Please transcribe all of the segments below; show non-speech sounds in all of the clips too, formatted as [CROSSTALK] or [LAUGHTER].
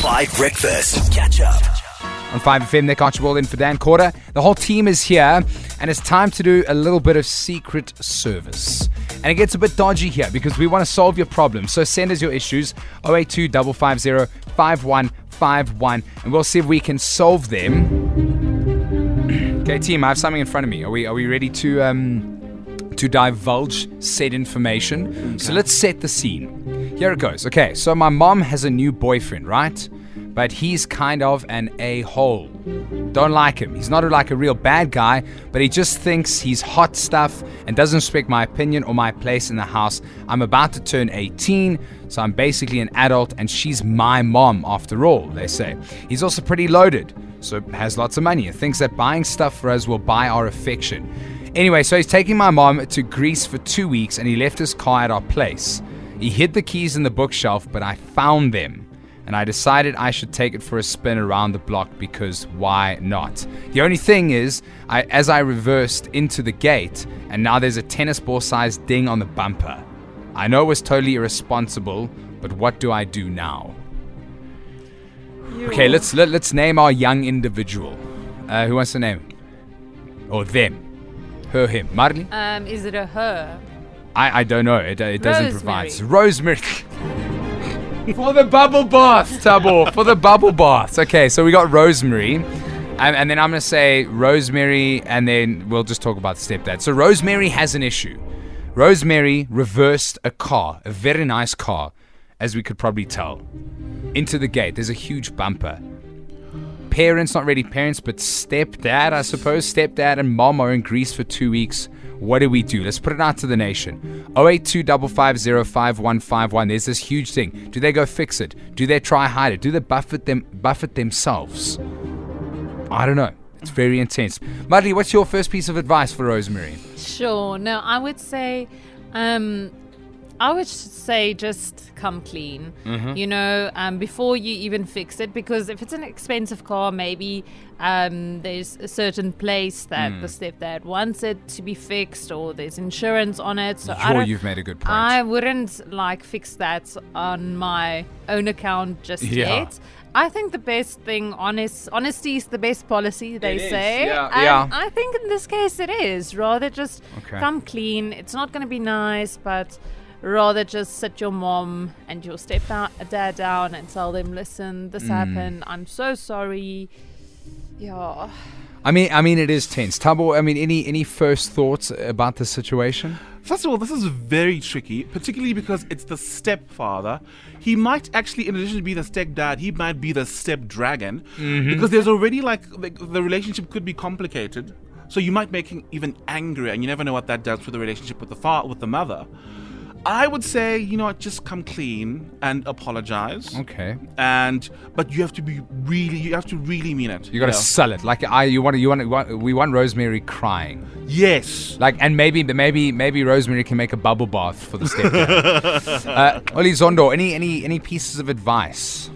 5 Breakfast. Catch up. On 5FM, Nick Archibald in for Dan Corder. The whole team is here, and it's time to do a little bit of secret service. And it gets a bit dodgy here because we want to solve your problems. So send us your issues 082 550 5151, and we'll see if we can solve them. [CLEARS THROAT] okay, team, I have something in front of me. Are we, are we ready to. Um, to divulge said information. So let's set the scene. Here it goes. Okay, so my mom has a new boyfriend, right? But he's kind of an a hole. Don't like him. He's not like a real bad guy, but he just thinks he's hot stuff and doesn't respect my opinion or my place in the house. I'm about to turn 18, so I'm basically an adult, and she's my mom after all, they say. He's also pretty loaded, so has lots of money and thinks that buying stuff for us will buy our affection. Anyway, so he's taking my mom to Greece for two weeks and he left his car at our place. He hid the keys in the bookshelf, but I found them. And I decided I should take it for a spin around the block because why not? The only thing is, I, as I reversed into the gate, and now there's a tennis ball sized ding on the bumper. I know it was totally irresponsible, but what do I do now? Okay, let's let, let's name our young individual. Uh, who wants to name? Or them? Her, him. Marley? Um, is it a her? I, I don't know. It, it doesn't provide. Rosemary. [LAUGHS] for the bubble bath, Thabo. For the bubble bath. Okay, so we got Rosemary. And, and then I'm going to say Rosemary, and then we'll just talk about the stepdad. So Rosemary has an issue. Rosemary reversed a car, a very nice car, as we could probably tell, into the gate. There's a huge bumper parents, not really parents, but stepdad, I suppose. Stepdad and mom are in Greece for two weeks. What do we do? Let's put it out to the nation. 082 550 There's this huge thing. Do they go fix it? Do they try hide it? Do they buffet them buffet themselves? I don't know. It's very intense. Madly, what's your first piece of advice for Rosemary? Sure. No, I would say, um, I would say just come clean. Mm-hmm. You know, um, before you even fix it, because if it's an expensive car, maybe um, there's a certain place that Mm. the stepdad wants it to be fixed, or there's insurance on it. So I Sure, don't, you've made a good point. I wouldn't like fix that on my own account just Yeah. yet. I think the best thing, honest, honesty is the best policy. They It is, say. yeah, yeah. I think in this case it is. Rather just Okay. come clean. It's not going to be nice, but rather just sit your mom and your stepdad down and tell them, listen, this Mm. happened. I'm so sorry. Yeah. I mean, I mean, it is tense. Thabo, I mean, any any first thoughts about the situation? First of all, this is very tricky, particularly because it's the stepfather. He might actually, in addition to be the stepdad, he might be the step dragon because there's already like the, the relationship could be complicated. So you might make him even angrier, and you never know what that does for the relationship with the father, with the mother. I would say, you know, just come clean and apologize. Okay. And but you have to be really, you have to really mean it. You got to know? sell it. Like I, you want, you want, you want, we want Rosemary crying. Yes. Like, and maybe, maybe, maybe Rosemary can make a bubble bath for the stepdad. [LAUGHS] uh, Oli Zondo, any, any, any pieces of advice?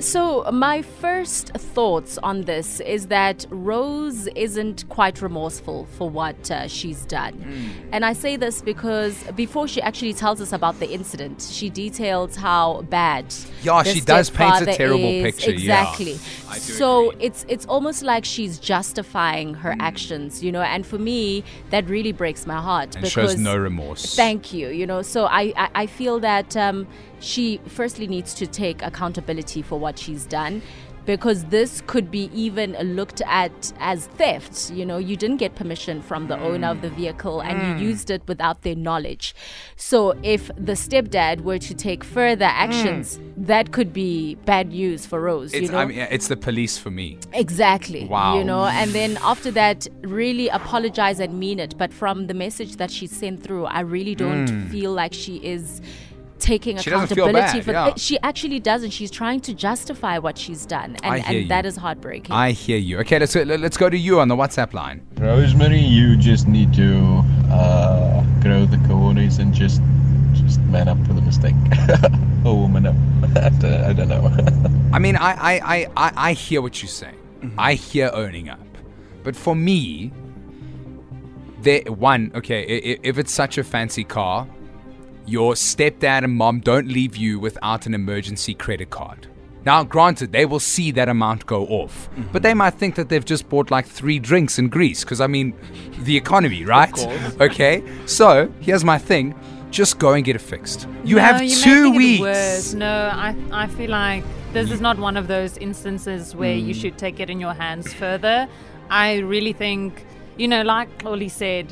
So, my first thoughts on this is that Rose isn't quite remorseful for what uh, she's done. Hmm. And I say this because before she actually tells us about the incident, she details how bad. Yeah, she does paint a terrible is. picture. Exactly. Do So, agree. it's it's almost like she's justifying her Hmm. actions, you know, and for me, that really breaks my heart And because shows no remorse. Thank you. You know, so I, I, I feel that um, she firstly needs to take accountability for what she's done because this could be even looked at as theft. You know, you didn't get permission from the owner of the mm. vehicle and Mm. you used it without their knowledge. So if the stepdad were to take further mm. actions, that could be bad news for Rose. It's, you know? I mean, it's the police for me. Exactly. Wow. You know, and then after that, really apologize and mean it. But from the message that she sent through, I really don't mm. feel like she is taking. She doesn't feel accountability bad, for yeah. She actually doesn't. She's trying to justify what she's done, and, I hear and that you. is heartbreaking. I hear you. Okay, let's let's go to you on the WhatsApp line. Rosemary, you just need to uh, grow the cojones and just just man up for the mistake. [LAUGHS] or woman up. [LAUGHS] I don't- I don't know. [LAUGHS] I mean, I I, I, I, I hear what you're saying. I hear owning up. But for me, there one, okay, i- i- if it's such a fancy car, your stepdad and mom don't leave you without an emergency credit card. Now, granted, they will see that amount go off, but they might think that they've just bought like three drinks in Greece because I mean, the economy, right? Okay, so here's my thing: just go and get it fixed. You No, have you're two making it weeks. worse. No, I I feel like this is not one of those instances where Mm. you should take it in your hands further. I really think, you know, like Oli said,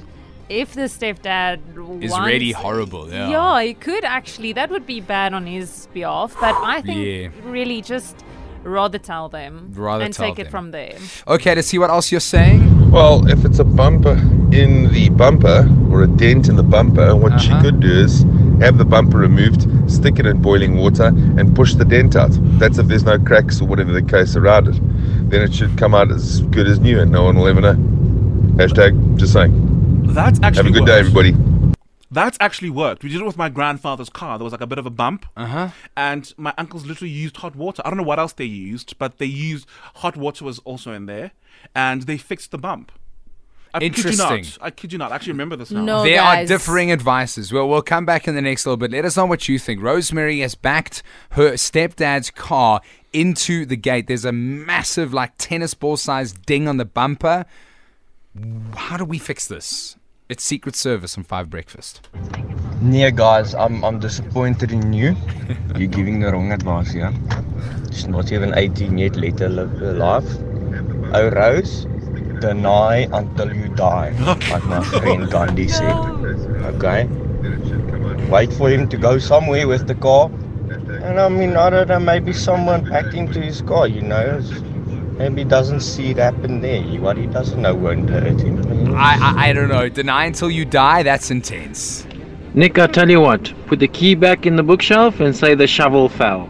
if the stepdad Is wants, really horrible, yeah. yeah, he could actually. That would be bad on his behalf. But I think Yeah. really just rather tell them Rather and tell take them. it from there. Okay, to see what else you're saying. Well, if it's a bumper in the bumper or a dent in the bumper, what she Uh-huh. could do is have the bumper removed, stick it in boiling water, and push the dent out. That's if there's no cracks or whatever the case around it. Then it should come out as good as new, and no one will ever know. Hashtag just saying. That's actually Have a good day, everybody. That's actually worked. We did it with my grandfather's car. There was like a bit of a bump. Uh huh. And my uncles literally used hot water. I don't know what else they used, but they used hot water was also in there, and they fixed the bump. I Kid you Interesting. not. I kid you not. I actually remember this now. No. There are differing advices. Well, we'll come back in the next little bit. Let us know what you think. Rosemary has backed her stepdad's car into the gate. There's a massive, like tennis ball sized ding on the bumper. How do we fix this? It's Secret Service on Five Breakfast. Nee, guys, I'm I'm disappointed in you. [LAUGHS] You're giving the wrong advice here. She's not even 18 yet, let her live her life. Oh, Rose, deny until you die, [LAUGHS] like my friend Gandhi said. Okay? Wait for him to go somewhere with the car. And I mean, I don't know, maybe someone backed into his car, you know? Maybe he doesn't see it happen there. What he doesn't know won't hurt him. I, I I don't know. Deny until you die. That's intense. Nick, I tell you what, put the key back in the bookshelf and say the shovel fell.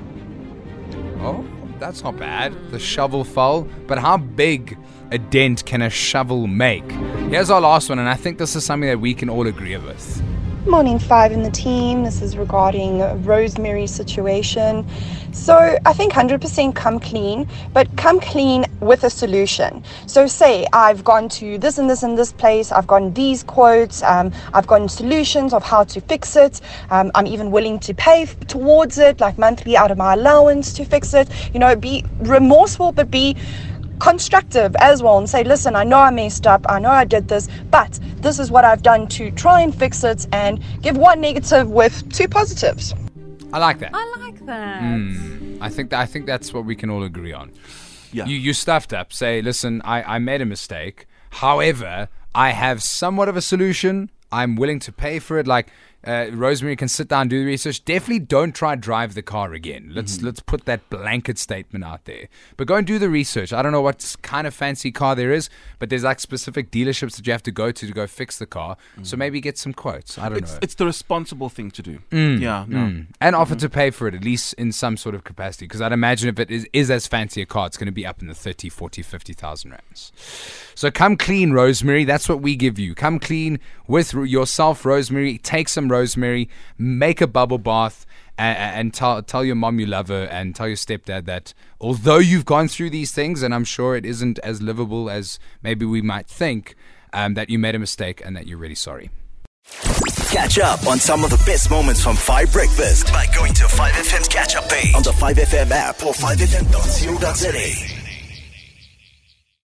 Oh, that's not bad. The shovel fell, but how big a dent can a shovel make? Here's our last one, and I think this is something that we can all agree with. Morning five in the team. This is regarding Rosemary's situation. So I think 100% come clean, but come clean with a solution. So say I've gone to this and this and this place. I've gotten these quotes. Um, I've gotten solutions of how to fix it. Um, I'm even willing to pay f- towards it, like monthly out of my allowance to fix it. You know, be remorseful, but be constructive as well and say, listen, I know I messed up, I know I did this, but this is what I've done to try and fix it and give one negative with two positives. I like that. I like that. Hmm. I think that, I think that's what we can all agree on. Yeah. You you stuffed up. Say, listen, I, I made a mistake. However, I have somewhat of a solution. I'm willing to pay for it. Like uh, Rosemary can sit down, and do the research. Definitely don't try drive the car again. Let's let's put that blanket statement out there. But go and do the research. I don't know what kind of fancy car there is, but there's like specific dealerships that you have to go to to go fix the car. So maybe get some quotes. I don't It's, know. it's the responsible thing to do. yeah, no. Mm. And offer to pay for it, at least in some sort of capacity. Because I'd imagine if it is, is as fancy a car, it's going to be up in the 30, 40, 50,000 rands. So come clean, Rosemary. That's what we give you. Come clean with yourself, Rosemary. Take some rosemary, make a bubble bath, and, and tell, tell your mom you love her, and tell your stepdad that although you've gone through these things, and I'm sure it isn't as livable as maybe we might think, um, that you made a mistake and that you're really sorry. Catch up on some of the best moments from 5 Breakfast by going to 5FM's catch up page on the 5FM app or 5FM.co.za.